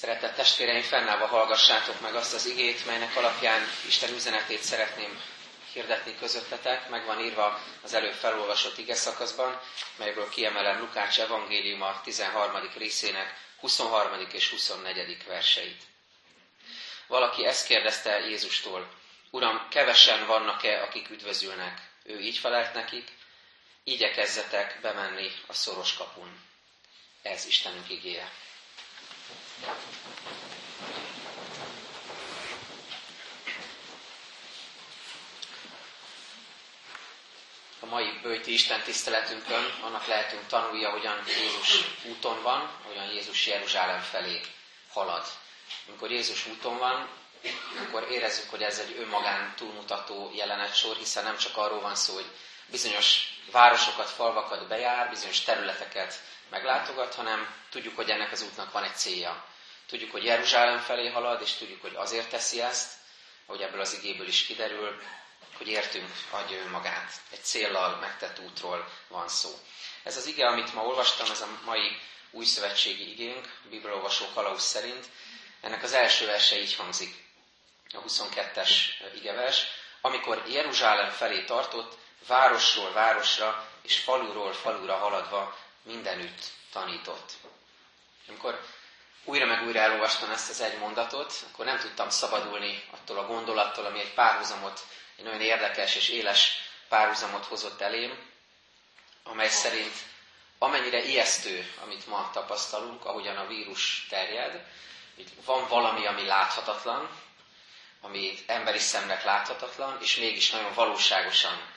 Szeretett testvéreim, fennállva hallgassátok meg azt az igét, melynek alapján Isten üzenetét szeretném hirdetni közöttetek. Meg van írva az előbb felolvasott ige szakaszban, melyből kiemelem Lukács evangéliuma 13. részének 23. és 24. verseit. Valaki ezt kérdezte Jézustól, Uram, kevesen vannak-e, akik üdvözülnek? Ő így felelt nekik, igyekezzetek bemenni a szoros kapun. Ez Istenünk igéje. A mai bőti Isten tiszteletünkön annak lehetünk tanulja, hogyan Jézus úton van, hogyan Jézus Jeruzsálem felé halad. Amikor Jézus úton van, akkor érezzük, hogy ez egy önmagán túlmutató jelenetsor, hiszen nem csak arról van szó, hogy bizonyos városokat, falvakat bejár, bizonyos területeket meglátogat, hanem tudjuk, hogy ennek az útnak van egy célja. Tudjuk, hogy Jeruzsálem felé halad, és tudjuk, hogy azért teszi ezt, ahogy ebből az igéből is kiderül, hogy értünk adja ő magát. Egy céllal megtett útról van szó. Ez az ige, amit ma olvastam, ez a mai új szövetségi igénk, a Bibliolvasó Kalauz szerint, ennek az első verse így hangzik, a 22-es igevers, amikor Jeruzsálem felé tartott, városról városra és faluról falura haladva mindenütt tanított. Amikor újra meg újra elolvastam ezt az egy mondatot, akkor nem tudtam szabadulni attól a gondolattól, ami egy párhuzamot, egy nagyon érdekes és éles párhuzamot hozott elém, amely szerint amennyire ijesztő, amit ma tapasztalunk, ahogyan a vírus terjed, hogy van valami, ami láthatatlan, ami emberi szemnek láthatatlan, és mégis nagyon valóságosan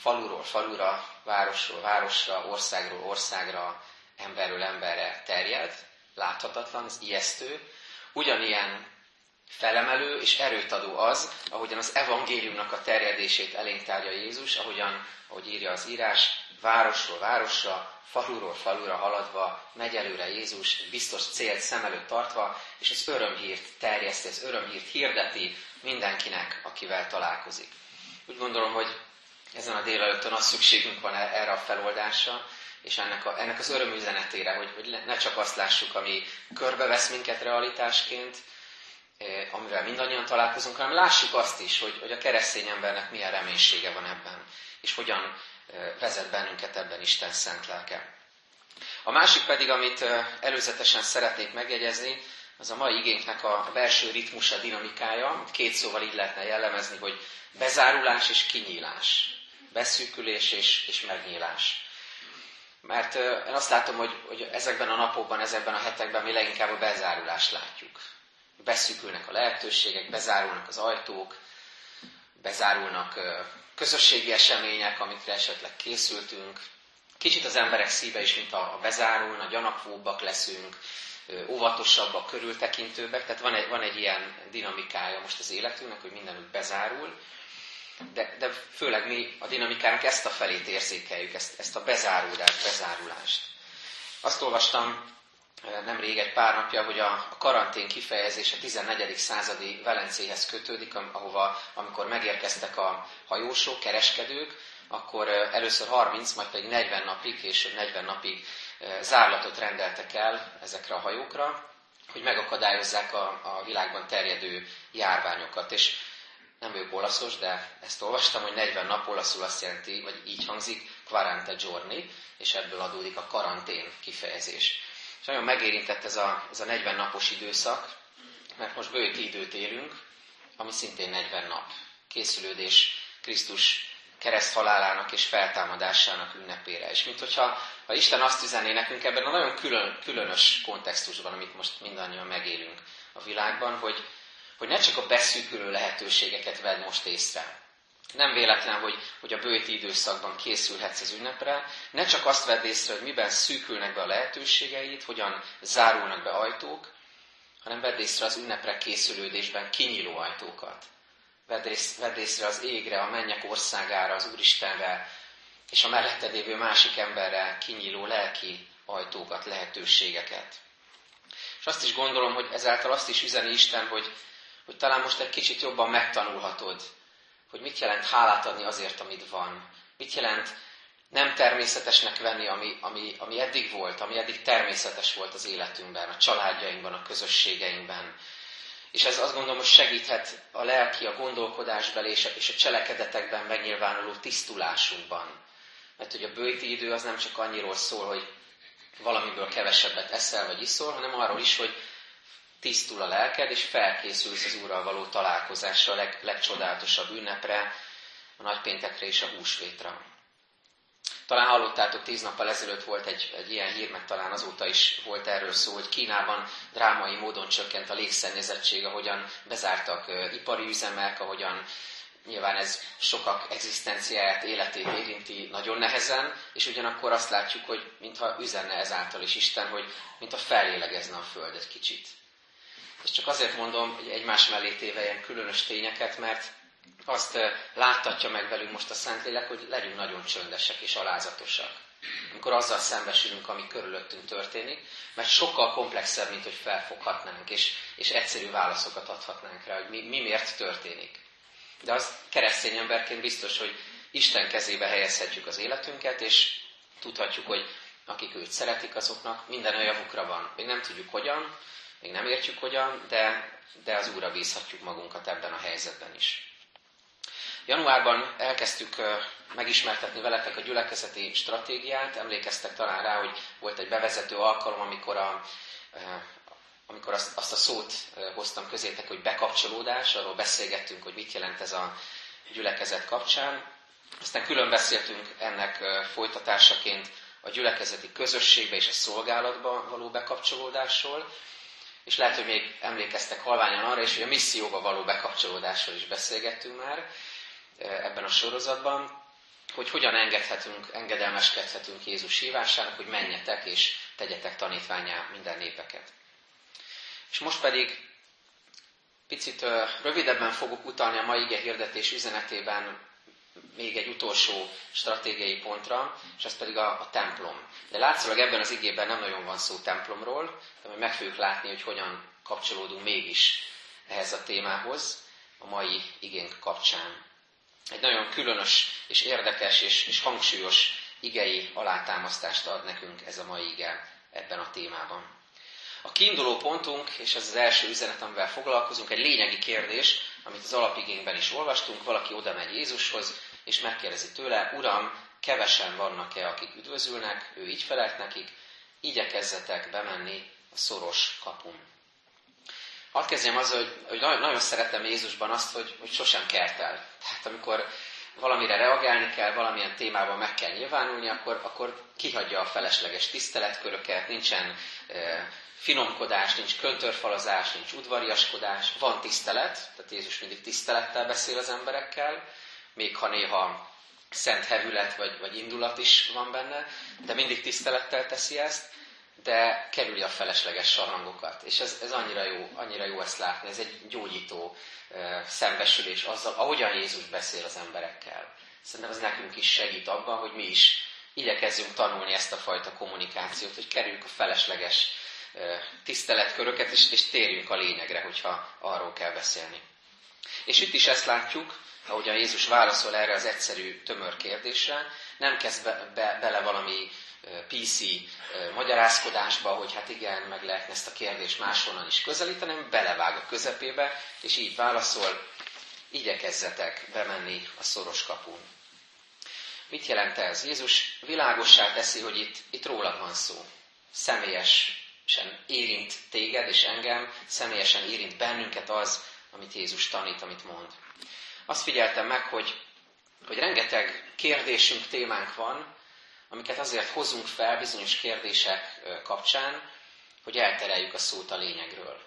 faluról falura, városról városra, országról országra, emberről emberre terjed, láthatatlan, ez ijesztő. Ugyanilyen felemelő és erőt adó az, ahogyan az evangéliumnak a terjedését elénk tárja Jézus, ahogyan, ahogy írja az írás, városról városra, faluról falura haladva megy előre Jézus, biztos célt szem előtt tartva, és az örömhírt terjeszti, az örömhírt hirdeti mindenkinek, akivel találkozik. Úgy gondolom, hogy ezen a délelőttön az szükségünk van erre a feloldásra, és ennek, a, ennek az örömüzenetére, hogy, hogy ne csak azt lássuk, ami körbevesz minket realitásként, eh, amivel mindannyian találkozunk, hanem lássuk azt is, hogy, hogy a keresztény embernek milyen reménysége van ebben, és hogyan eh, vezet bennünket ebben Isten szent lelke. A másik pedig, amit előzetesen szeretnék megjegyezni, az a mai igénknek a belső ritmusa, dinamikája. Két szóval így lehetne jellemezni, hogy bezárulás és kinyílás. Beszűkülés és, és megnyílás. Mert én azt látom, hogy, hogy ezekben a napokban, ezekben a hetekben mi leginkább a bezárulást látjuk. Beszűkülnek a lehetőségek, bezárulnak az ajtók, bezárulnak közösségi események, amikre esetleg készültünk. Kicsit az emberek szíve is, mint a bezárulna, gyanakvóbbak leszünk, óvatosabbak, körültekintőbbek. Tehát van egy, van egy ilyen dinamikája most az életünknek, hogy mindenütt bezárul de, de főleg mi a dinamikánk ezt a felét érzékeljük, ezt, ezt a bezáródást, bezárulást. Azt olvastam nemrég egy pár napja, hogy a, karantén kifejezés a 14. századi Velencéhez kötődik, ahova, amikor megérkeztek a hajósok, kereskedők, akkor először 30, majd pedig 40 napig, később 40 napig zárlatot rendeltek el ezekre a hajókra, hogy megakadályozzák a, a világban terjedő járványokat. És nem vagyok olaszos, de ezt olvastam, hogy 40 nap olaszul azt jelenti, vagy így hangzik, quaranta giorni, és ebből adódik a karantén kifejezés. És nagyon megérintett ez a, ez a 40 napos időszak, mert most bőti időt élünk, ami szintén 40 nap. Készülődés Krisztus kereszt halálának és feltámadásának ünnepére. És mint hogyha ha Isten azt üzenné nekünk ebben a nagyon külön, különös kontextusban, amit most mindannyian megélünk a világban, hogy hogy ne csak a beszűkülő lehetőségeket vedd most észre. Nem véletlen, hogy, hogy a bőti időszakban készülhetsz az ünnepre, ne csak azt vedd észre, hogy miben szűkülnek be a lehetőségeid, hogyan zárulnak be ajtók, hanem vedd észre az ünnepre készülődésben kinyíló ajtókat. Vedd, ész, vedd észre az égre, a mennyek országára, az Úristenre, és a melletted lévő másik emberre kinyíló lelki ajtókat, lehetőségeket. És azt is gondolom, hogy ezáltal azt is üzeni Isten, hogy hogy talán most egy kicsit jobban megtanulhatod, hogy mit jelent hálát adni azért, amit van. Mit jelent nem természetesnek venni, ami, ami, ami eddig volt, ami eddig természetes volt az életünkben, a családjainkban, a közösségeinkben. És ez azt gondolom, hogy segíthet a lelki, a gondolkodásbeli és a, cselekedetekben megnyilvánuló tisztulásunkban. Mert hogy a bőti idő az nem csak annyiról szól, hogy valamiből kevesebbet eszel vagy iszol, hanem arról is, hogy tisztul a lelked, és felkészülsz az Úrral való találkozásra, a leg, legcsodálatosabb ünnepre, a nagypéntekre és a húsvétra. Talán hallottátok, tíz nappal ezelőtt volt egy, egy ilyen hír, meg talán azóta is volt erről szó, hogy Kínában drámai módon csökkent a légszennyezettség, ahogyan bezártak uh, ipari üzemek, ahogyan nyilván ez sokak egzisztenciáját, életét érinti nagyon nehezen, és ugyanakkor azt látjuk, hogy mintha üzenne ezáltal is Isten, hogy mintha fellélegezne a Föld egy kicsit. És csak azért mondom, hogy egymás mellé téve ilyen különös tényeket, mert azt láttatja meg velünk most a Szentlélek, hogy legyünk nagyon csöndesek és alázatosak. Amikor azzal szembesülünk, ami körülöttünk történik, mert sokkal komplexebb, mint hogy felfoghatnánk, és, és egyszerű válaszokat adhatnánk rá, hogy mi, mi miért történik. De az keresztény emberként biztos, hogy Isten kezébe helyezhetjük az életünket, és tudhatjuk, hogy akik őt szeretik, azoknak minden a javukra van. Még nem tudjuk hogyan, még nem értjük hogyan, de, de az Úrra bízhatjuk magunkat ebben a helyzetben is. Januárban elkezdtük megismertetni veletek a gyülekezeti stratégiát. Emlékeztek talán rá, hogy volt egy bevezető alkalom, amikor, a, amikor azt, azt a szót hoztam közétek, hogy bekapcsolódás. Arról beszélgettünk, hogy mit jelent ez a gyülekezet kapcsán. Aztán külön beszéltünk ennek folytatásaként a gyülekezeti közösségbe és a szolgálatba való bekapcsolódásról, és lehet, hogy még emlékeztek halványan arra is, hogy a misszióba való bekapcsolódásról is beszélgettünk már. Eh, ebben a sorozatban, hogy hogyan engedhetünk, engedelmeskedhetünk Jézus hívásának, hogy menjetek és tegyetek tanítványá minden népeket. És most pedig picit rövidebben fogok utalni a mai ige hirdetés üzenetében még egy utolsó stratégiai pontra, és ez pedig a, a templom. De látszólag ebben az igében nem nagyon van szó templomról, de majd meg fogjuk látni, hogy hogyan kapcsolódunk mégis ehhez a témához a mai igénk kapcsán egy nagyon különös és érdekes és, és hangsúlyos igei alátámasztást ad nekünk ez a mai ige ebben a témában. A kiinduló pontunk, és ez az első üzenet, amivel foglalkozunk, egy lényegi kérdés, amit az alapigényben is olvastunk, valaki oda megy Jézushoz, és megkérdezi tőle, Uram, kevesen vannak-e, akik üdvözülnek, ő így felelt nekik, igyekezzetek bemenni a szoros kapun. Hadd kezdjem azzal, hogy, hogy nagyon, nagyon szeretem Jézusban azt, hogy, hogy sosem kert el. Tehát amikor valamire reagálni kell, valamilyen témában meg kell nyilvánulni, akkor, akkor kihagyja a felesleges tiszteletköröket, nincsen e, finomkodás, nincs köntörfalazás, nincs udvariaskodás, van tisztelet, tehát Jézus mindig tisztelettel beszél az emberekkel, még ha néha szent hevület vagy, vagy indulat is van benne, de mindig tisztelettel teszi ezt, de kerüli a felesleges sarhangokat. És ez, ez annyira, jó, annyira jó ezt látni, ez egy gyógyító uh, szembesülés azzal, ahogyan Jézus beszél az emberekkel. Szerintem ez nekünk is segít abban, hogy mi is igyekezzünk tanulni ezt a fajta kommunikációt, hogy kerüljük a felesleges tiszteletköröket, és, és térjünk a lényegre, hogyha arról kell beszélni. És itt is ezt látjuk, ahogyan Jézus válaszol erre az egyszerű, tömör kérdésre, nem kezd be, be, bele valami PC magyarázkodásba, hogy hát igen, meg lehetne ezt a kérdést máshonnan is közelíteni, hanem belevág a közepébe, és így válaszol, igyekezzetek bemenni a szoros kapun. Mit jelent ez? Jézus világossá teszi, hogy itt, itt rólad van szó. Személyesen érint téged és engem, személyesen érint bennünket az, amit Jézus tanít, amit mond. Azt figyeltem meg, hogy, hogy rengeteg kérdésünk, témánk van, amiket azért hozunk fel bizonyos kérdések kapcsán, hogy eltereljük a szót a lényegről.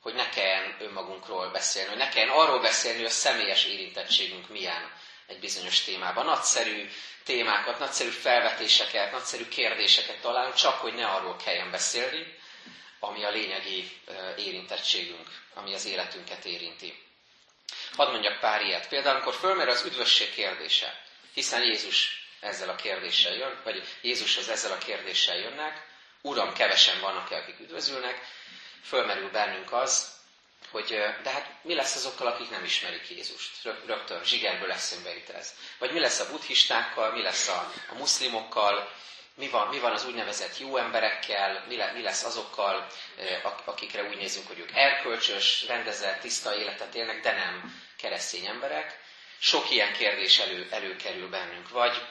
Hogy ne kelljen önmagunkról beszélni, hogy ne kelljen arról beszélni, hogy a személyes érintettségünk milyen egy bizonyos témában. Nagyszerű témákat, nagyszerű felvetéseket, nagyszerű kérdéseket találunk, csak hogy ne arról kelljen beszélni, ami a lényegi érintettségünk, ami az életünket érinti. Hadd mondjak pár ilyet. Például, amikor fölmer az üdvösség kérdése, hiszen Jézus ezzel a kérdéssel jön, vagy Jézushoz ezzel a kérdéssel jönnek, Uram, kevesen vannak akik üdvözülnek, fölmerül bennünk az, hogy de hát mi lesz azokkal, akik nem ismerik Jézust? Rögtön zsigerből eszünkbe jut ez. Vagy mi lesz a buddhistákkal, mi lesz a, a muszlimokkal, mi van, mi van az úgynevezett jó emberekkel, mi, le, mi lesz azokkal, akikre úgy nézünk, hogy ők erkölcsös, rendezett, tiszta életet élnek, de nem keresztény emberek. Sok ilyen kérdés elő, előkerül bennünk. Vagy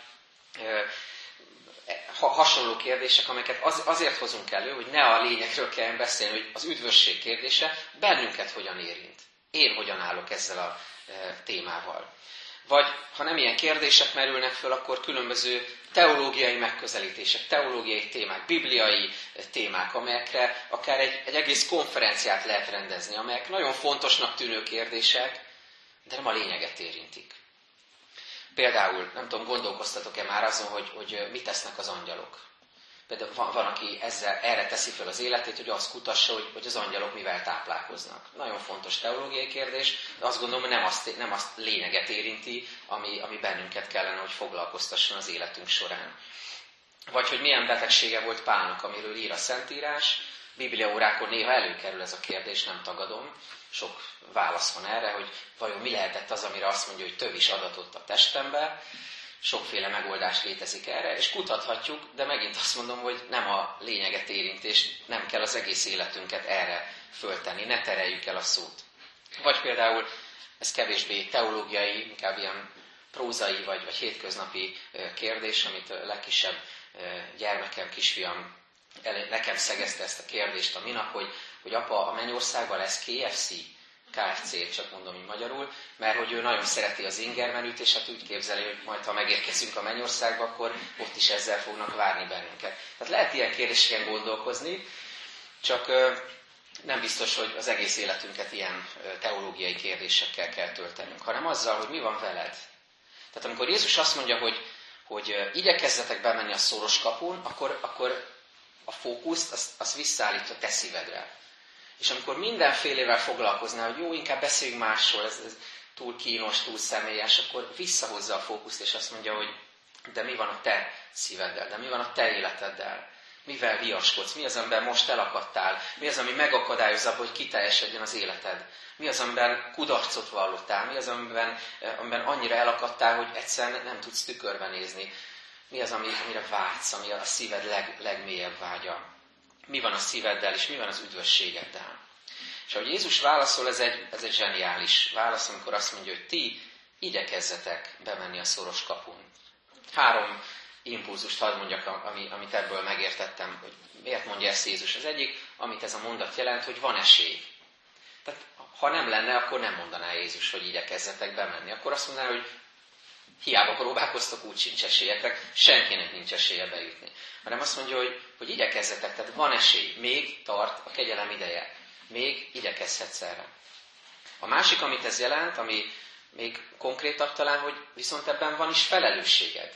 hasonló kérdések, amelyeket az, azért hozunk elő, hogy ne a lényegről kell beszélni, hogy az üdvösség kérdése bennünket hogyan érint. Én hogyan állok ezzel a e, témával. Vagy ha nem ilyen kérdések merülnek föl, akkor különböző teológiai megközelítések, teológiai témák, bibliai témák, amelyekre akár egy, egy egész konferenciát lehet rendezni, amelyek nagyon fontosnak tűnő kérdések, de nem a lényeget érintik. Például, nem tudom, gondolkoztatok-e már azon, hogy, hogy mit tesznek az angyalok. Például van, van aki ezzel, erre teszi fel az életét, hogy azt kutassa, hogy, hogy az angyalok mivel táplálkoznak. Nagyon fontos teológiai kérdés, de azt gondolom, hogy nem azt, nem azt lényeget érinti, ami, ami bennünket kellene, hogy foglalkoztasson az életünk során. Vagy hogy milyen betegsége volt Pálnak, amiről ír a Szentírás. Bibliaórákon néha előkerül ez a kérdés, nem tagadom sok válasz van erre, hogy vajon mi lehetett az, amire azt mondja, hogy több is adatott a testembe, sokféle megoldás létezik erre, és kutathatjuk, de megint azt mondom, hogy nem a lényeget érint, és nem kell az egész életünket erre föltenni, ne tereljük el a szót. Vagy például, ez kevésbé teológiai, inkább ilyen prózai vagy, vagy hétköznapi kérdés, amit a legkisebb gyermekem, kisfiam nekem szegezte ezt a kérdést a minap, hogy hogy apa, a mennyországban lesz KFC, KFC, csak mondom így magyarul, mert hogy ő nagyon szereti az inger menüt, és hát úgy képzeli, hogy majd ha megérkezünk a mennyországba, akkor ott is ezzel fognak várni bennünket. Tehát lehet ilyen kérdéseken gondolkozni, csak nem biztos, hogy az egész életünket ilyen teológiai kérdésekkel kell töltenünk, hanem azzal, hogy mi van veled. Tehát amikor Jézus azt mondja, hogy, hogy igyekezzetek bemenni a szoros kapun, akkor, akkor a fókuszt azt, azt visszaállítja te szívedre. És amikor mindenfélevel foglalkoznál, hogy jó, inkább beszéljünk másról, ez, ez túl kínos, túl személyes, akkor visszahozza a fókuszt, és azt mondja, hogy de mi van a te szíveddel, de mi van a te életeddel, mivel viaskodsz, mi az, amiben most elakadtál, mi az, ami megakadályozza, hogy kiteljesedjen az életed, mi az, amiben kudarcot vallottál, mi az, amiben, amiben annyira elakadtál, hogy egyszerűen nem tudsz tükörbe nézni, mi az, amire vágysz, ami a szíved leg, legmélyebb vágya mi van a szíveddel, és mi van az üdvösségeddel. És ahogy Jézus válaszol, ez egy, ez egy zseniális válasz, amikor azt mondja, hogy ti igyekezzetek bemenni a szoros kapun. Három impulzust hadd mondjak, ami, amit ebből megértettem, hogy miért mondja ezt Jézus. Az egyik, amit ez a mondat jelent, hogy van esély. Tehát ha nem lenne, akkor nem mondaná Jézus, hogy igyekezzetek bemenni. Akkor azt mondaná, hogy hiába próbálkoztok, úgy sincs esélyetek, senkinek nincs esélye bejutni. Hanem azt mondja, hogy, hogy igyekezzetek, tehát van esély, még tart a kegyelem ideje. Még igyekezhetsz erre. A másik, amit ez jelent, ami még konkrétabb talán, hogy viszont ebben van is felelősséged.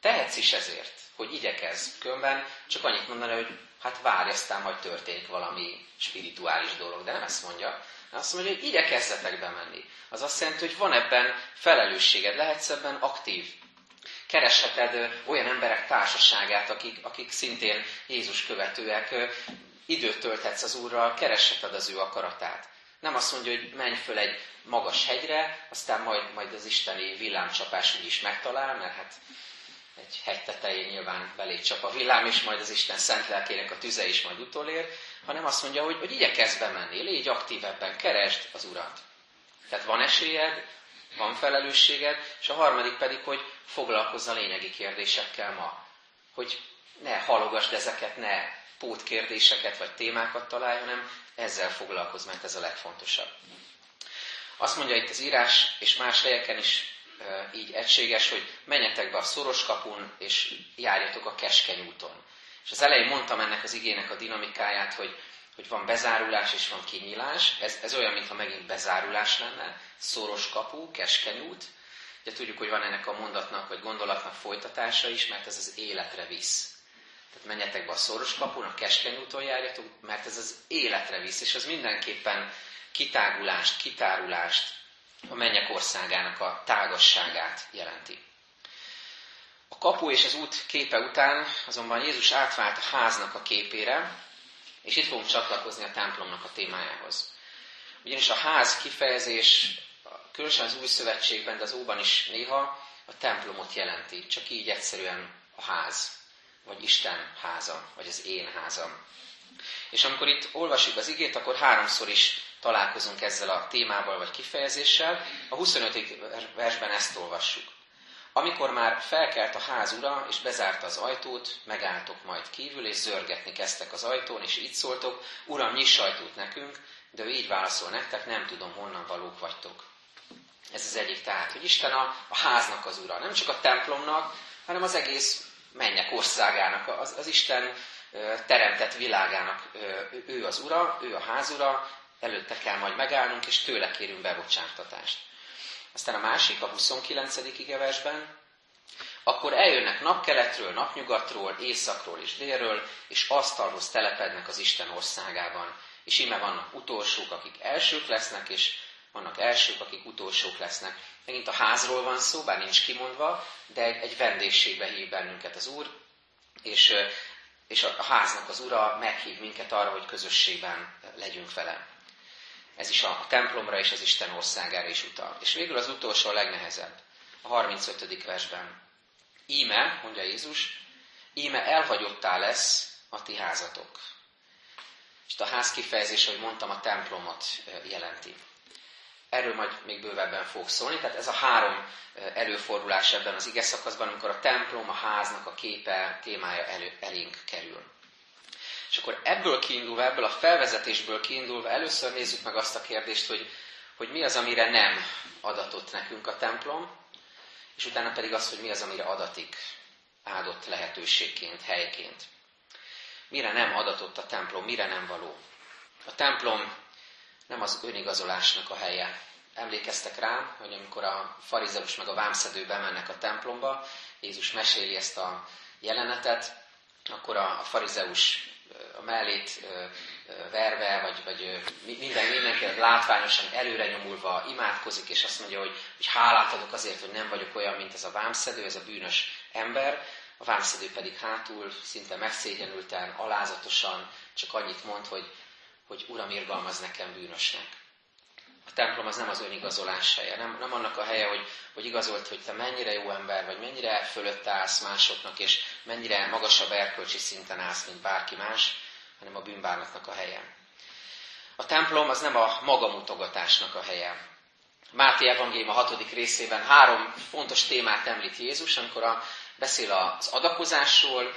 Tehetsz is ezért, hogy igyekezz. Különben csak annyit mondani, hogy hát várj, aztán majd történik valami spirituális dolog. De nem ezt mondja, azt mondja, hogy igyekezzetek bemenni. Az azt jelenti, hogy van ebben felelősséged, lehetsz ebben aktív. Keresheted olyan emberek társaságát, akik, akik szintén Jézus követőek, időt tölthetsz az Úrral, keresheted az ő akaratát. Nem azt mondja, hogy menj föl egy magas hegyre, aztán majd, majd az isteni villámcsapás úgy is megtalál, mert hát egy hegy tetején nyilván belé csap a villám, és majd az Isten szent lelkének a tüze is majd utolér, hanem azt mondja, hogy, hogy igyekezz bemenni, légy aktívebben, keresd az Urat. Tehát van esélyed, van felelősséged, és a harmadik pedig, hogy foglalkozz a lényegi kérdésekkel ma. Hogy ne halogasd ezeket, ne pótkérdéseket vagy témákat találj, hanem ezzel foglalkozz, mert ez a legfontosabb. Azt mondja itt az írás, és más helyeken is így egységes, hogy menjetek be a szoros kapun, és járjatok a keskeny úton. És az elején mondtam ennek az igének a dinamikáját, hogy, hogy van bezárulás és van kinyílás. Ez, ez olyan, mintha megint bezárulás lenne, szoros kapu, keskeny út. Ugye tudjuk, hogy van ennek a mondatnak vagy gondolatnak folytatása is, mert ez az életre visz. Tehát menjetek be a szoros kapun, a keskeny úton járjatok, mert ez az életre visz, és az mindenképpen kitágulást, kitárulást, a mennyek országának a tágasságát jelenti. A kapu és az út képe után azonban Jézus átvált a háznak a képére, és itt fogunk csatlakozni a templomnak a témájához. Ugyanis a ház kifejezés, különösen az új szövetségben, de az óban is néha a templomot jelenti. Csak így egyszerűen a ház, vagy Isten háza, vagy az én házam. És amikor itt olvasjuk az igét, akkor háromszor is találkozunk ezzel a témával vagy kifejezéssel. A 25. versben ezt olvassuk. Amikor már felkelt a ház ura, és bezárta az ajtót, megálltok majd kívül, és zörgetni kezdtek az ajtón, és így szóltok, Uram, nyiss ajtót nekünk, de ő így válaszol nektek, nem tudom, honnan valók vagytok. Ez az egyik tehát, hogy Isten a, a háznak az ura, nem csak a templomnak, hanem az egész mennyek országának, az, az Isten teremtett világának ő az ura, ő a házura, előtte kell majd megállnunk, és tőle kérünk bebocsátatást. Aztán a másik, a 29. igevesben, akkor eljönnek napkeletről, napnyugatról, északról és délről, és asztalhoz telepednek az Isten országában. És ime vannak utolsók, akik elsők lesznek, és vannak elsők, akik utolsók lesznek. Megint a házról van szó, bár nincs kimondva, de egy, egy vendégségbe hív bennünket az Úr, és, és a háznak az Ura meghív minket arra, hogy közösségben legyünk vele. Ez is a templomra és az Isten országára is utal. És végül az utolsó a legnehezebb, a 35. versben. Íme, mondja Jézus, íme elhagyottá lesz a ti házatok. És a ház kifejezés, ahogy mondtam, a templomot jelenti. Erről majd még bővebben fog szólni. Tehát ez a három előfordulás ebben az ige szakaszban, amikor a templom, a háznak a képe, témája elő, elénk kerül. És akkor ebből kiindulva, ebből a felvezetésből kiindulva először nézzük meg azt a kérdést, hogy, hogy mi az, amire nem adatott nekünk a templom, és utána pedig az, hogy mi az, amire adatik áldott lehetőségként, helyként. Mire nem adatott a templom, mire nem való. A templom nem az önigazolásnak a helye. Emlékeztek rám, hogy amikor a farizeus meg a vámszedő bemennek a templomba, Jézus meséli ezt a jelenetet, akkor a farizeus a mellét verve, vagy, vagy minden, mindenki látványosan előre nyomulva imádkozik, és azt mondja, hogy, hogy hálát adok azért, hogy nem vagyok olyan, mint ez a vámszedő, ez a bűnös ember. A vámszedő pedig hátul, szinte megszégyenülten, alázatosan csak annyit mond, hogy, hogy Uram, irgalmaz nekem bűnösnek. A templom az nem az önigazolás helye, nem, nem annak a helye, hogy, hogy igazolt, hogy te mennyire jó ember, vagy mennyire fölött állsz másoknak, és mennyire magasabb erkölcsi szinten állsz, mint bárki más, hanem a bűnbánatnak a helye. A templom az nem a magamutogatásnak a helye. Máté Evangélium a hatodik részében három fontos témát említ Jézus, amikor a, beszél az adakozásról,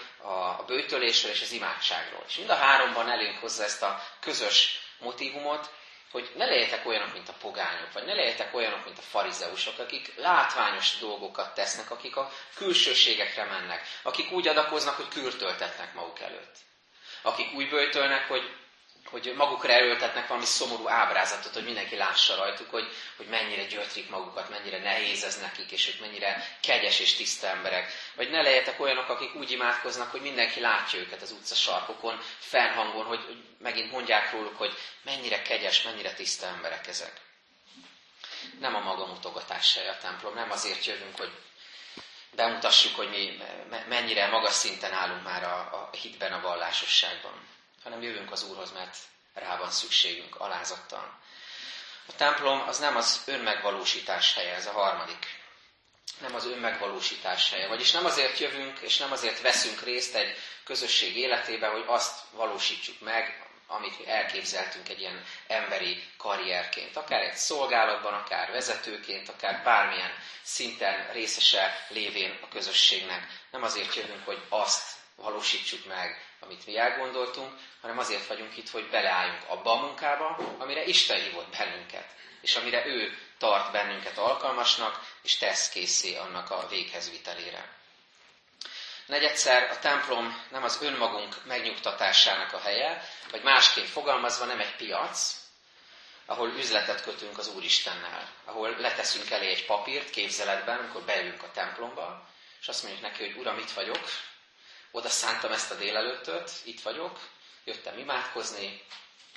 a bőtölésről és az imádságról. És mind a háromban elénk hozza ezt a közös motivumot, hogy ne legyetek olyanok, mint a pogányok, vagy ne legyetek olyanok, mint a farizeusok, akik látványos dolgokat tesznek, akik a külsőségekre mennek, akik úgy adakoznak, hogy kürtöltetnek maguk előtt. Akik úgy böjtölnek, hogy hogy magukra erőltetnek valami szomorú ábrázatot, hogy mindenki lássa rajtuk, hogy, hogy mennyire gyötrik magukat, mennyire nehéz ez nekik, és hogy mennyire kegyes és tiszta emberek. Vagy ne legyetek olyanok, akik úgy imádkoznak, hogy mindenki látja őket az utca sarkokon, fennhangon, hogy, hogy megint mondják róluk, hogy mennyire kegyes, mennyire tiszta emberek ezek. Nem a magamutogatás a templom, nem azért jövünk, hogy bemutassuk, hogy mi mennyire magas szinten állunk már a, a hitben, a vallásosságban hanem jövünk az Úrhoz, mert rá van szükségünk, alázattal. A templom az nem az önmegvalósítás helye, ez a harmadik. Nem az önmegvalósítás helye. Vagyis nem azért jövünk, és nem azért veszünk részt egy közösség életébe, hogy azt valósítsuk meg, amit mi elképzeltünk egy ilyen emberi karrierként. Akár egy szolgálatban, akár vezetőként, akár bármilyen szinten részese lévén a közösségnek. Nem azért jövünk, hogy azt valósítsuk meg, amit mi elgondoltunk, hanem azért vagyunk itt, hogy beleálljunk abba a munkába, amire Isten hívott bennünket, és amire ő tart bennünket alkalmasnak, és tesz készé annak a véghez vitelére. Negyedszer a templom nem az önmagunk megnyugtatásának a helye, vagy másként fogalmazva nem egy piac, ahol üzletet kötünk az Úristennel, ahol leteszünk elé egy papírt képzeletben, amikor beülünk a templomba, és azt mondjuk neki, hogy Uram, itt vagyok, oda szántam ezt a délelőttöt, itt vagyok, jöttem imádkozni,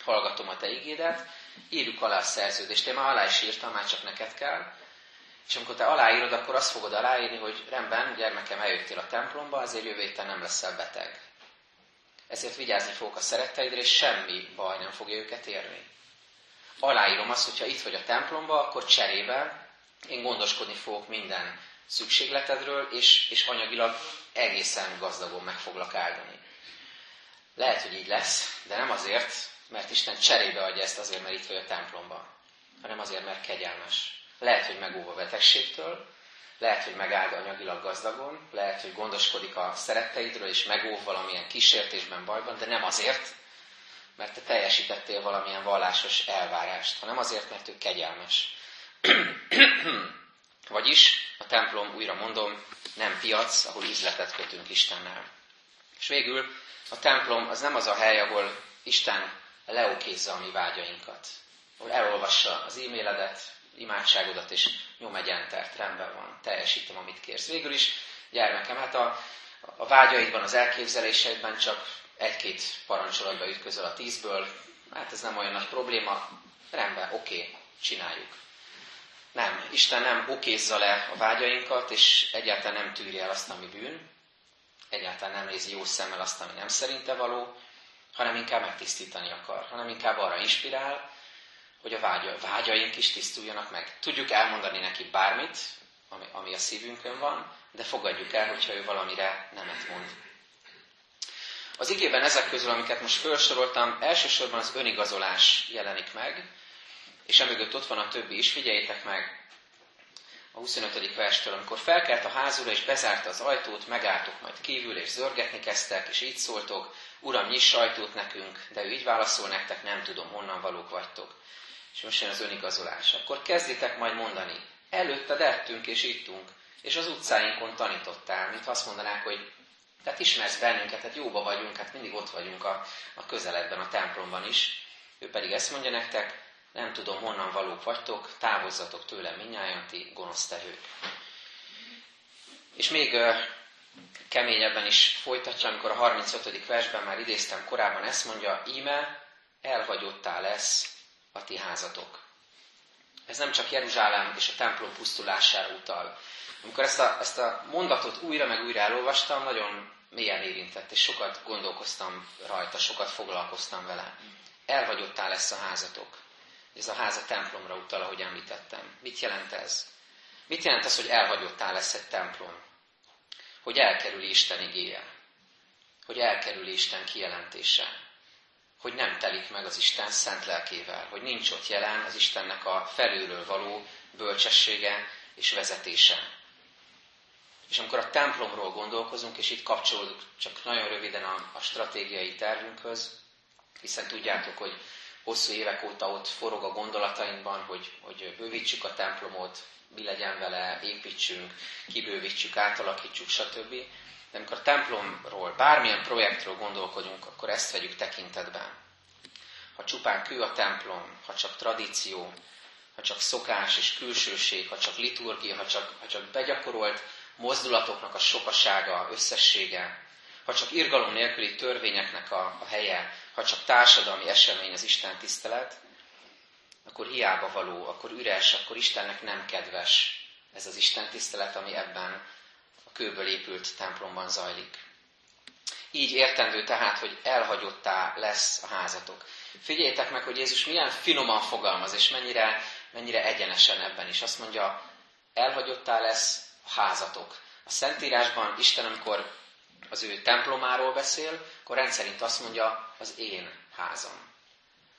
hallgatom a te igédet, írjuk alá a szerződést. Én már alá is írtam, már csak neked kell. És amikor te aláírod, akkor azt fogod aláírni, hogy rendben, gyermekem, eljöttél a templomba, azért jövő héten nem leszel beteg. Ezért vigyázni fogok a szeretteidre, és semmi baj nem fogja őket érni. aláírom azt, hogyha itt vagy a templomba, akkor cserébe én gondoskodni fogok minden szükségletedről, és, és anyagilag egészen gazdagon meg foglak áldani. Lehet, hogy így lesz, de nem azért, mert Isten cserébe adja ezt azért, mert itt vagy a templomban, hanem azért, mert kegyelmes. Lehet, hogy megóv a betegségtől, lehet, hogy megáld anyagilag gazdagon, lehet, hogy gondoskodik a szeretteidről, és megóv valamilyen kísértésben, bajban, de nem azért, mert te teljesítettél valamilyen vallásos elvárást, hanem azért, mert ő kegyelmes. Vagyis, a templom, újra mondom, nem piac, ahol üzletet kötünk Istennel. És végül a templom az nem az a hely, ahol Isten leokézza a mi vágyainkat. Ahol elolvassa az e-mailedet, imádságodat, és nyom egy entert, rendben van, teljesítem, amit kérsz. Végül is, gyermekem, hát a, a vágyaidban, az elképzeléseidben csak egy-két parancsolatba ütközöl a tízből, hát ez nem olyan nagy probléma, rendben, oké, csináljuk. Nem, Isten nem okézza le a vágyainkat, és egyáltalán nem tűri el azt, ami bűn, egyáltalán nem nézi jó szemmel azt, ami nem szerinte való, hanem inkább megtisztítani akar, hanem inkább arra inspirál, hogy a vágya, vágyaink is tisztuljanak meg. Tudjuk elmondani neki bármit, ami, ami a szívünkön van, de fogadjuk el, hogyha ő valamire nemet mond. Az igében ezek közül, amiket most felsoroltam, elsősorban az önigazolás jelenik meg, és emögött ott van a többi is, figyeljétek meg a 25. verstől, amikor felkelt a házura és bezárta az ajtót, megálltok majd kívül, és zörgetni kezdtek, és így szóltok, Uram, nyiss ajtót nekünk, de ő így válaszol nektek, nem tudom, honnan valók vagytok. És most jön az önigazolás. Akkor kezditek majd mondani, előtted ettünk és ittunk, és az utcáinkon tanítottál, mint azt mondanák, hogy tehát ismersz bennünket, hát jóba vagyunk, hát mindig ott vagyunk a, a közeledben, a templomban is. Ő pedig ezt mondja nektek, nem tudom, honnan valók vagytok, távozzatok tőlem minnyáján, ti gonosz tehők. És még keményebben is folytatja, amikor a 35. versben már idéztem korábban, ezt mondja, íme elhagyottá lesz a ti házatok. Ez nem csak Jeruzsálem és a templom pusztulására utal. Amikor ezt a, ezt a mondatot újra meg újra elolvastam, nagyon mélyen érintett, és sokat gondolkoztam rajta, sokat foglalkoztam vele. Elhagyottá lesz a házatok. Ez a ház a templomra utal, ahogy említettem. Mit jelent ez? Mit jelent az, hogy elhagyottá lesz egy templom? Hogy elkerüli Isten igéje. Hogy elkerüli Isten kijelentése. Hogy nem telik meg az Isten szent lelkével. Hogy nincs ott jelen az Istennek a felülről való bölcsessége és vezetése. És amikor a templomról gondolkozunk, és itt kapcsolódunk csak nagyon röviden a, a stratégiai tervünkhöz, hiszen tudjátok, hogy hosszú évek óta ott forog a gondolatainkban, hogy, hogy bővítsük a templomot, mi legyen vele, építsünk, kibővítsük, átalakítsuk, stb. De amikor a templomról, bármilyen projektről gondolkodunk, akkor ezt vegyük tekintetben. Ha csupán kő a templom, ha csak tradíció, ha csak szokás és külsőség, ha csak liturgia, ha csak, ha csak begyakorolt mozdulatoknak a sokasága, összessége, ha csak irgalom nélküli törvényeknek a, a helye, ha csak társadalmi esemény az Isten tisztelet, akkor hiába való, akkor üres, akkor Istennek nem kedves ez az Isten tisztelet, ami ebben a kőből épült templomban zajlik. Így értendő tehát, hogy elhagyottá lesz a házatok. Figyeljétek meg, hogy Jézus milyen finoman fogalmaz, és mennyire, mennyire egyenesen ebben is. Azt mondja, elhagyottá lesz a házatok. A Szentírásban Isten, amikor az ő templomáról beszél, akkor rendszerint azt mondja, az én házam.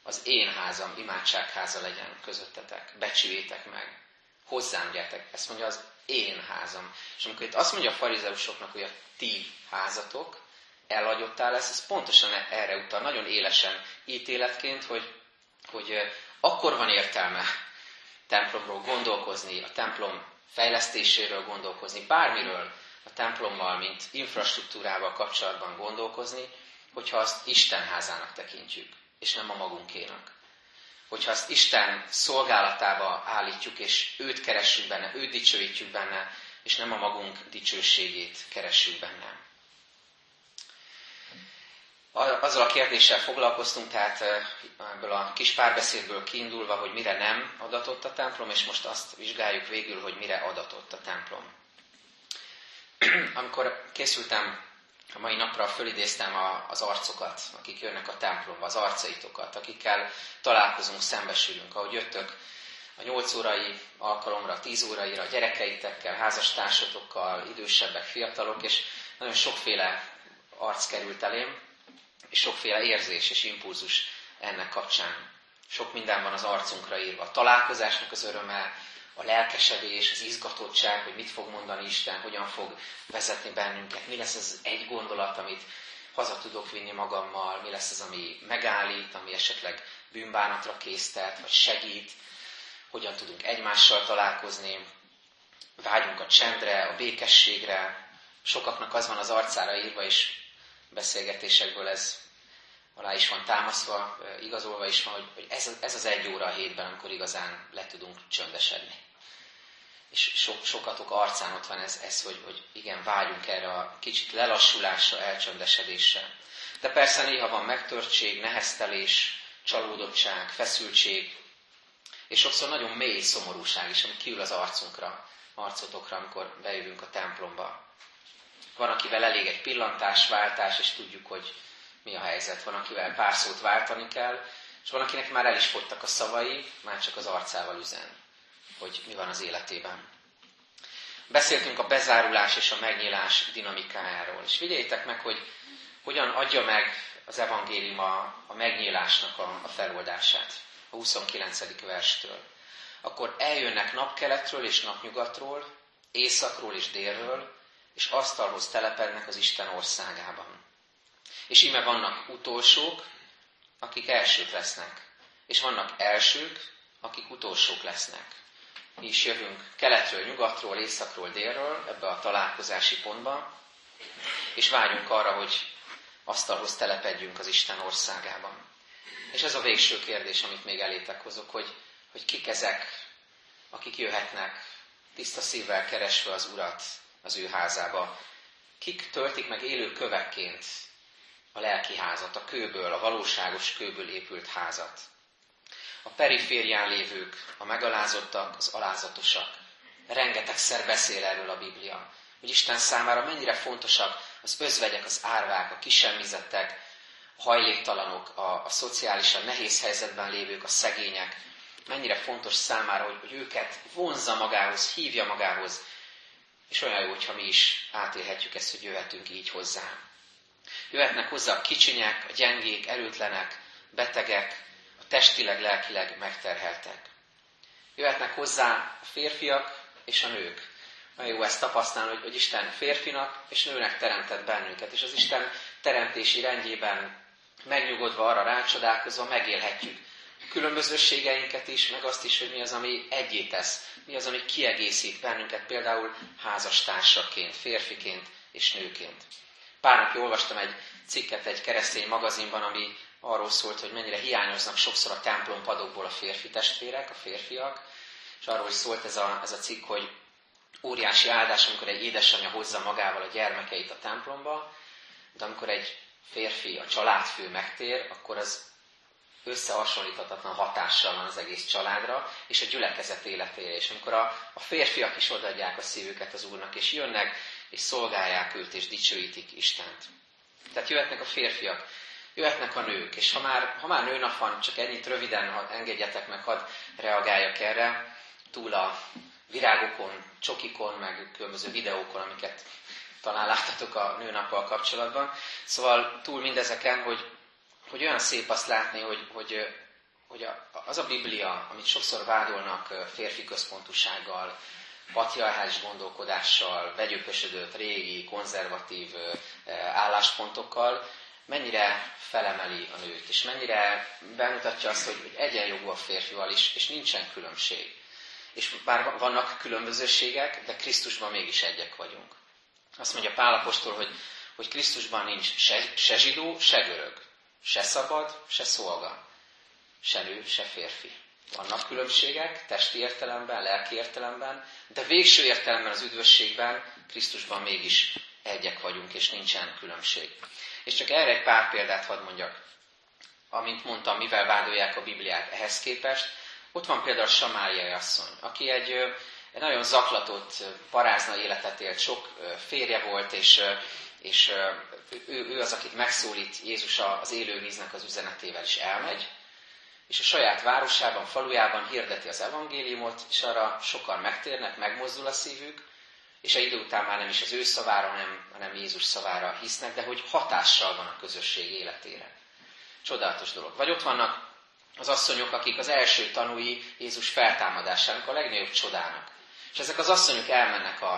Az én házam imádságháza legyen közöttetek. Becsüljétek meg. Hozzám gyertek. Ezt mondja az én házam. És amikor itt azt mondja a farizeusoknak, hogy a ti házatok, elhagyottá lesz, ez pontosan erre utal, nagyon élesen ítéletként, hogy, hogy akkor van értelme templomról gondolkozni, a templom fejlesztéséről gondolkozni, bármiről, a templommal, mint infrastruktúrával kapcsolatban gondolkozni, hogyha azt Isten házának tekintjük, és nem a magunkénak. Hogyha azt Isten szolgálatába állítjuk, és őt keressük benne, őt dicsőítjük benne, és nem a magunk dicsőségét keressük benne. Azzal a kérdéssel foglalkoztunk, tehát ebből a kis párbeszédből kiindulva, hogy mire nem adatott a templom, és most azt vizsgáljuk végül, hogy mire adatott a templom. amikor készültem A mai napra fölidéztem a, az arcokat, akik jönnek a templomba, az arcaitokat, akikkel találkozunk, szembesülünk, ahogy jöttök a 8 órai alkalomra, a 10 óraira, a gyerekeitekkel, házastársotokkal, idősebbek, fiatalok, és nagyon sokféle arc került elém, és sokféle érzés és impulzus ennek kapcsán. Sok minden van az arcunkra írva. A találkozásnak az öröme, a lelkesedés, az izgatottság, hogy mit fog mondani Isten, hogyan fog vezetni bennünket, mi lesz az egy gondolat, amit haza tudok vinni magammal, mi lesz az, ami megállít, ami esetleg bűnbánatra késztet, vagy segít, hogyan tudunk egymással találkozni, vágyunk a csendre, a békességre. Sokaknak az van az arcára írva, és beszélgetésekből ez alá is van támasztva, igazolva is van, hogy, hogy ez, ez az egy óra a hétben, amikor igazán le tudunk csöndesedni. És so, sokatok arcán ott van ez, ez hogy, hogy igen, vágyunk erre a kicsit lelassulásra, elcsöndesedésre. De persze néha van megtörtség, neheztelés, csalódottság, feszültség, és sokszor nagyon mély szomorúság is, ami kiül az arcunkra, arcotokra, amikor bejövünk a templomba. Van, akivel elég egy pillantásváltás, és tudjuk, hogy mi a helyzet. Van, akivel pár szót váltani kell, és van, akinek már el is fogytak a szavai, már csak az arcával üzen, hogy mi van az életében. Beszéltünk a bezárulás és a megnyílás dinamikájáról, és figyeljétek meg, hogy hogyan adja meg az evangélium a, a megnyílásnak a, a feloldását a 29. verstől. Akkor eljönnek napkeletről és napnyugatról, északról és délről, és asztalhoz telepednek az Isten országában. És íme vannak utolsók, akik elsők lesznek. És vannak elsők, akik utolsók lesznek. Mi is jövünk keletről, nyugatról, északról, délről, ebbe a találkozási pontba, és vágyunk arra, hogy asztalhoz telepedjünk az Isten országában. És ez a végső kérdés, amit még elétek hozok, hogy, hogy kik ezek, akik jöhetnek tiszta szívvel keresve az Urat az ő házába. Kik töltik meg élő kövekként a lelki házat, a kőből, a valóságos kőből épült házat. A periférián lévők, a megalázottak, az alázatosak. Rengetegszer beszél erről a Biblia, hogy Isten számára mennyire fontosak az özvegyek, az árvák, a kisemmizettek, a hajléktalanok, a, a szociálisan nehéz helyzetben lévők, a szegények. Mennyire fontos számára, hogy, hogy őket vonzza magához, hívja magához, és olyan jó, hogyha mi is átélhetjük ezt, hogy jöhetünk így hozzá. Jöhetnek hozzá a kicsinyek, a gyengék, erőtlenek, betegek, testileg, lelkileg megterheltek. Jöhetnek hozzá a férfiak és a nők. Nagyon jó ezt tapasztalni, hogy, hogy Isten férfinak és nőnek teremtett bennünket, és az Isten teremtési rendjében megnyugodva arra rácsodálkozva megélhetjük különbözőségeinket is, meg azt is, hogy mi az, ami egyé tesz, mi az, ami kiegészít bennünket, például házastársaként, férfiként és nőként. Pár napja olvastam egy cikket egy keresztény magazinban, ami arról szólt, hogy mennyire hiányoznak sokszor a templompadokból a férfi testvérek, a férfiak, és arról is szólt ez a, ez a cikk, hogy óriási áldás, amikor egy édesanyja hozza magával a gyermekeit a templomba, de amikor egy férfi, a családfő megtér, akkor az összehasonlíthatatlan hatással van az egész családra, és a gyülekezet életére is. Amikor a, a férfiak is odaadják a szívüket az Úrnak, és jönnek, és szolgálják őt, és dicsőítik Istent. Tehát jöhetnek a férfiak, jöhetnek a nők, és ha már, ha már nőnap van, csak ennyit röviden ha engedjetek meg, hadd reagáljak erre, túl a virágokon, csokikon, meg különböző videókon, amiket talán láttatok a nőnappal kapcsolatban. Szóval túl mindezeken, hogy hogy olyan szép azt látni, hogy, hogy, hogy az a Biblia, amit sokszor vádolnak férfi központúsággal, patriarchális gondolkodással, vegyökösödött, régi, konzervatív álláspontokkal, mennyire felemeli a nőt, és mennyire bemutatja azt, hogy egyenjogú a férfival is, és nincsen különbség. És bár vannak különbözőségek, de Krisztusban mégis egyek vagyunk. Azt mondja Pálapostól, hogy, hogy Krisztusban nincs se, se zsidó, se görög. Se szabad, se szolga. Se nő, se férfi. Vannak különbségek testi értelemben, lelki értelemben, de végső értelemben az üdvösségben Krisztusban mégis egyek vagyunk, és nincsen különbség. És csak erre egy pár példát hadd mondjak. Amint mondtam, mivel vádolják a Bibliát ehhez képest, ott van például a Samáliai asszony, aki egy, egy nagyon zaklatott, parázna életet élt, sok férje volt, és és ő, ő az, akit megszólít Jézus az élő víznek az üzenetével is elmegy, és a saját városában, falujában hirdeti az evangéliumot, és arra sokan megtérnek, megmozdul a szívük, és a idő után már nem is az ő szavára, hanem, hanem Jézus szavára hisznek, de hogy hatással van a közösség életére. Csodálatos dolog. Vagy ott vannak az asszonyok, akik az első tanúi Jézus feltámadásának, a legnagyobb csodának. És ezek az asszonyok elmennek a,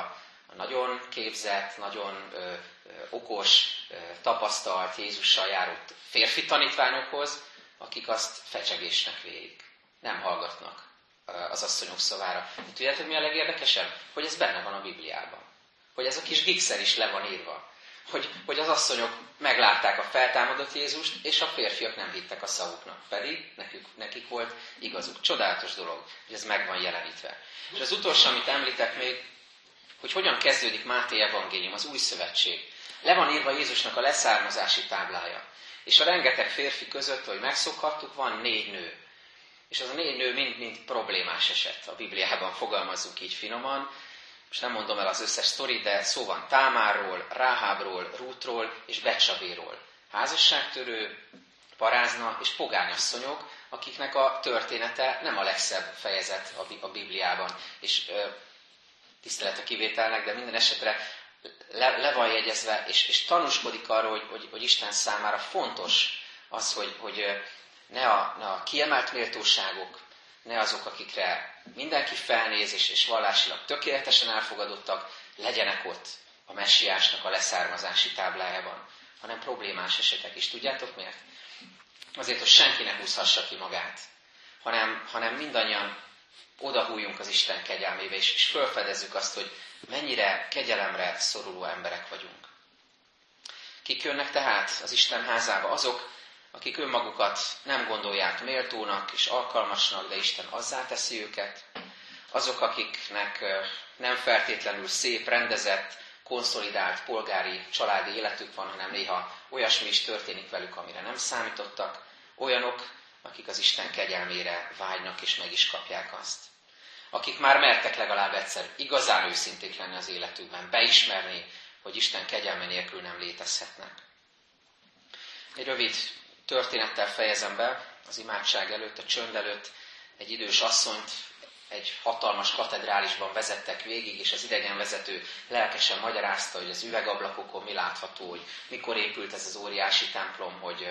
a nagyon képzett, nagyon ö, ö, okos, ö, tapasztalt Jézussal járott férfi tanítványokhoz, akik azt fecsegésnek vélik. Nem hallgatnak az asszonyok szavára. Tudjátok, mi a legérdekesebb? Hogy ez benne van a Bibliában. Hogy ez a kis gigszer is le van írva. Hogy, hogy az asszonyok meglátták a feltámadott Jézust, és a férfiak nem hittek a szavuknak. Pedig nekik, nekik volt igazuk. Csodálatos dolog, hogy ez meg van jelenítve. És az utolsó, amit említek még, hogy hogyan kezdődik Máté evangélium, az új szövetség. Le van írva Jézusnak a leszármazási táblája. És a rengeteg férfi között, hogy megszokhattuk, van négy nő. És az a négy nő mind-mind problémás eset. A Bibliában fogalmazzuk így finoman. Most nem mondom el az összes sztori, de szó van Támáról, Ráhábról, Rútról és Becsabéról. Házasságtörő, parázna és pogányasszonyok, akiknek a története nem a legszebb fejezet a Bibliában. És ö, tisztelet a kivételnek, de minden esetre le, le van jegyezve, és, és tanúskodik arról, hogy, hogy, hogy Isten számára fontos az, hogy, hogy ne, a, ne a kiemelt méltóságok, ne azok, akikre mindenki felnéz, és, és vallásilag tökéletesen elfogadottak, legyenek ott a messiásnak a leszármazási táblájában, hanem problémás esetek is. Tudjátok miért? Azért, hogy senki ne húzhassa ki magát, hanem, hanem mindannyian odahújjunk az Isten kegyelmébe, és, és felfedezzük azt, hogy mennyire kegyelemre szoruló emberek vagyunk. Kik jönnek tehát az Isten házába? Azok, akik önmagukat nem gondolják méltónak és alkalmasnak, de Isten azzá teszi őket. Azok, akiknek nem feltétlenül szép, rendezett, konszolidált polgári, családi életük van, hanem néha olyasmi is történik velük, amire nem számítottak. Olyanok, akik az Isten kegyelmére vágynak és meg is kapják azt akik már mertek legalább egyszer igazán őszinték lenni az életükben, beismerni, hogy Isten kegyelme nélkül nem létezhetnek. Egy rövid történettel fejezem be, az imádság előtt, a csönd előtt egy idős asszonyt egy hatalmas katedrálisban vezettek végig, és az idegenvezető lelkesen magyarázta, hogy az üvegablakokon mi látható, hogy mikor épült ez az óriási templom, hogy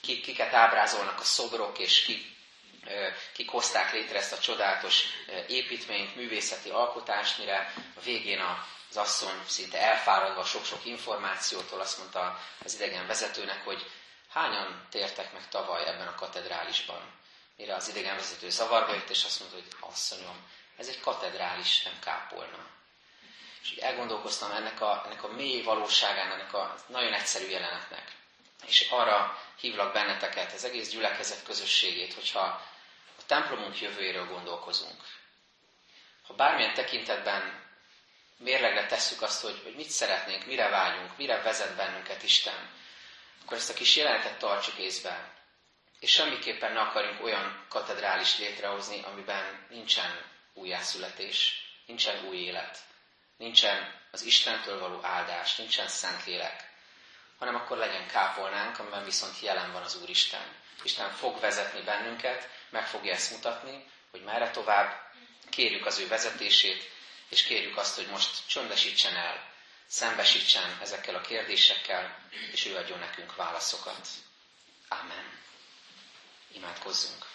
kiket ábrázolnak a szobrok, és ki kik hozták létre ezt a csodálatos építményt, művészeti alkotást, mire a végén az asszony szinte elfáradva sok-sok információtól azt mondta az idegen vezetőnek, hogy hányan tértek meg tavaly ebben a katedrálisban. Mire az idegen vezető zavarba jött, és azt mondta, hogy asszonyom, ez egy katedrális, nem kápolna. És így elgondolkoztam ennek a, ennek a mély valóságán, ennek a nagyon egyszerű jelenetnek. És arra hívlak benneteket, az egész gyülekezet közösségét, hogyha a templomunk jövőjéről gondolkozunk. Ha bármilyen tekintetben mérlegre tesszük azt, hogy, hogy mit szeretnénk, mire vágyunk, mire vezet bennünket Isten, akkor ezt a kis jelenetet tartsuk észben. És semmiképpen ne akarjunk olyan katedrális létrehozni, amiben nincsen újjászületés, nincsen új élet, nincsen az Istentől való áldás, nincsen Szentlélek, hanem akkor legyen kápolnánk, amiben viszont jelen van az Úristen. Isten fog vezetni bennünket, meg fogja ezt mutatni, hogy merre tovább, kérjük az ő vezetését, és kérjük azt, hogy most csöndesítsen el, szembesítsen ezekkel a kérdésekkel, és ő adjon nekünk válaszokat. Amen. Imádkozzunk.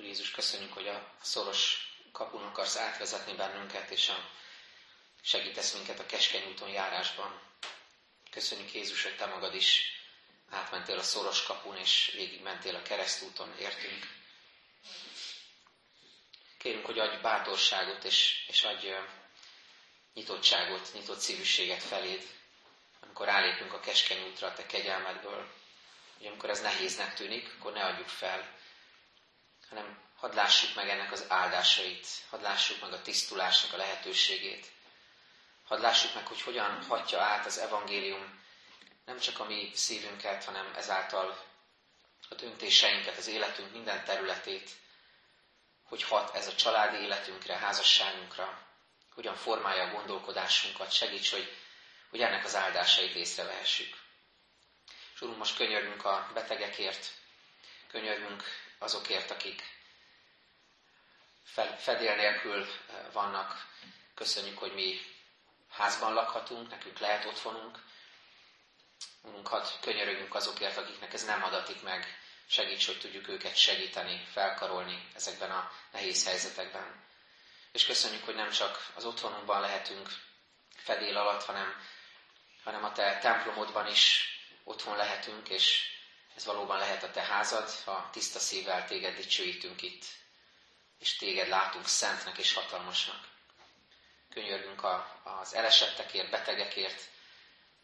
Úr Jézus, köszönjük, hogy a szoros kapun akarsz átvezetni bennünket, és a, segítesz minket a keskeny úton járásban. Köszönjük Jézus, hogy Te magad is átmentél a szoros kapun, és végigmentél a keresztúton, értünk. Kérünk, hogy adj bátorságot, és, és adj nyitottságot, nyitott szívűséget feléd, amikor állépünk a keskeny útra a Te kegyelmedből, hogy amikor ez nehéznek tűnik, akkor ne adjuk fel, hanem hadd lássuk meg ennek az áldásait, hadd lássuk meg a tisztulásnak a lehetőségét, hadd lássuk meg, hogy hogyan hatja át az evangélium nem csak a mi szívünket, hanem ezáltal a döntéseinket, az életünk minden területét, hogy hat ez a családi életünkre, házasságunkra, hogyan formálja a gondolkodásunkat, segíts, hogy, hogy ennek az áldásait észrevehessük. És Úrunk, most könyörgünk a betegekért, könyörgünk azokért, akik fedél nélkül eh, vannak. Köszönjük, hogy mi házban lakhatunk, nekünk lehet otthonunk. Úrunk, hadd könyörögünk azokért, akiknek ez nem adatik meg. Segíts, hogy tudjuk őket segíteni, felkarolni ezekben a nehéz helyzetekben. És köszönjük, hogy nem csak az otthonunkban lehetünk fedél alatt, hanem, hanem a Te templomodban is otthon lehetünk, és ez valóban lehet a Te házad, ha tiszta szívvel Téged dicsőítünk itt, és Téged látunk szentnek és hatalmasnak. Könyörgünk a, az elesettekért, betegekért,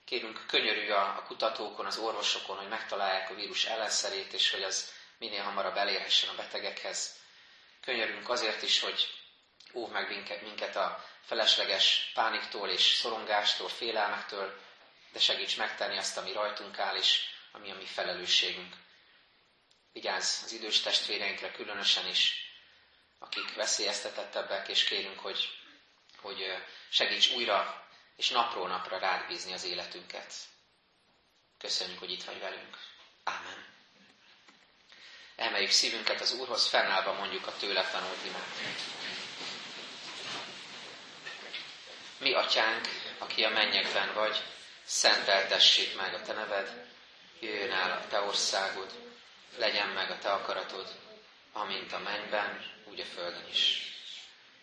kérünk könyörülj a, a kutatókon, az orvosokon, hogy megtalálják a vírus ellenszerét, és hogy az minél hamarabb elérhessen a betegekhez. Könyörgünk azért is, hogy óv meg minket, minket a felesleges pániktól és szorongástól, félelmektől, de segíts megtenni azt, ami rajtunk áll, és ami a mi felelősségünk. Vigyázz az idős testvéreinkre különösen is, akik veszélyeztetettebbek, és kérünk, hogy, hogy segíts újra és napról napra rád bízni az életünket. Köszönjük, hogy itt vagy velünk. Ámen. Emeljük szívünket az Úrhoz, fennállva mondjuk a tőle tanult imát. Mi, atyánk, aki a mennyekben vagy, szenteltessék meg a te neved, jöjjön el a te országod, legyen meg a te akaratod, amint a mennyben, úgy a földön is.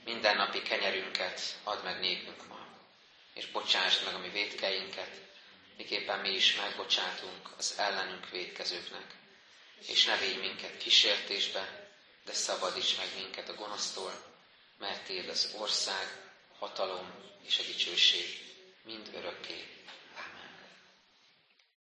Minden napi kenyerünket add meg nékünk ma, és bocsásd meg a mi védkeinket, miképpen mi is megbocsátunk az ellenünk védkezőknek. És ne védj minket kísértésbe, de szabadíts meg minket a gonosztól, mert Téd az ország, hatalom és a dicsőség mind örökké.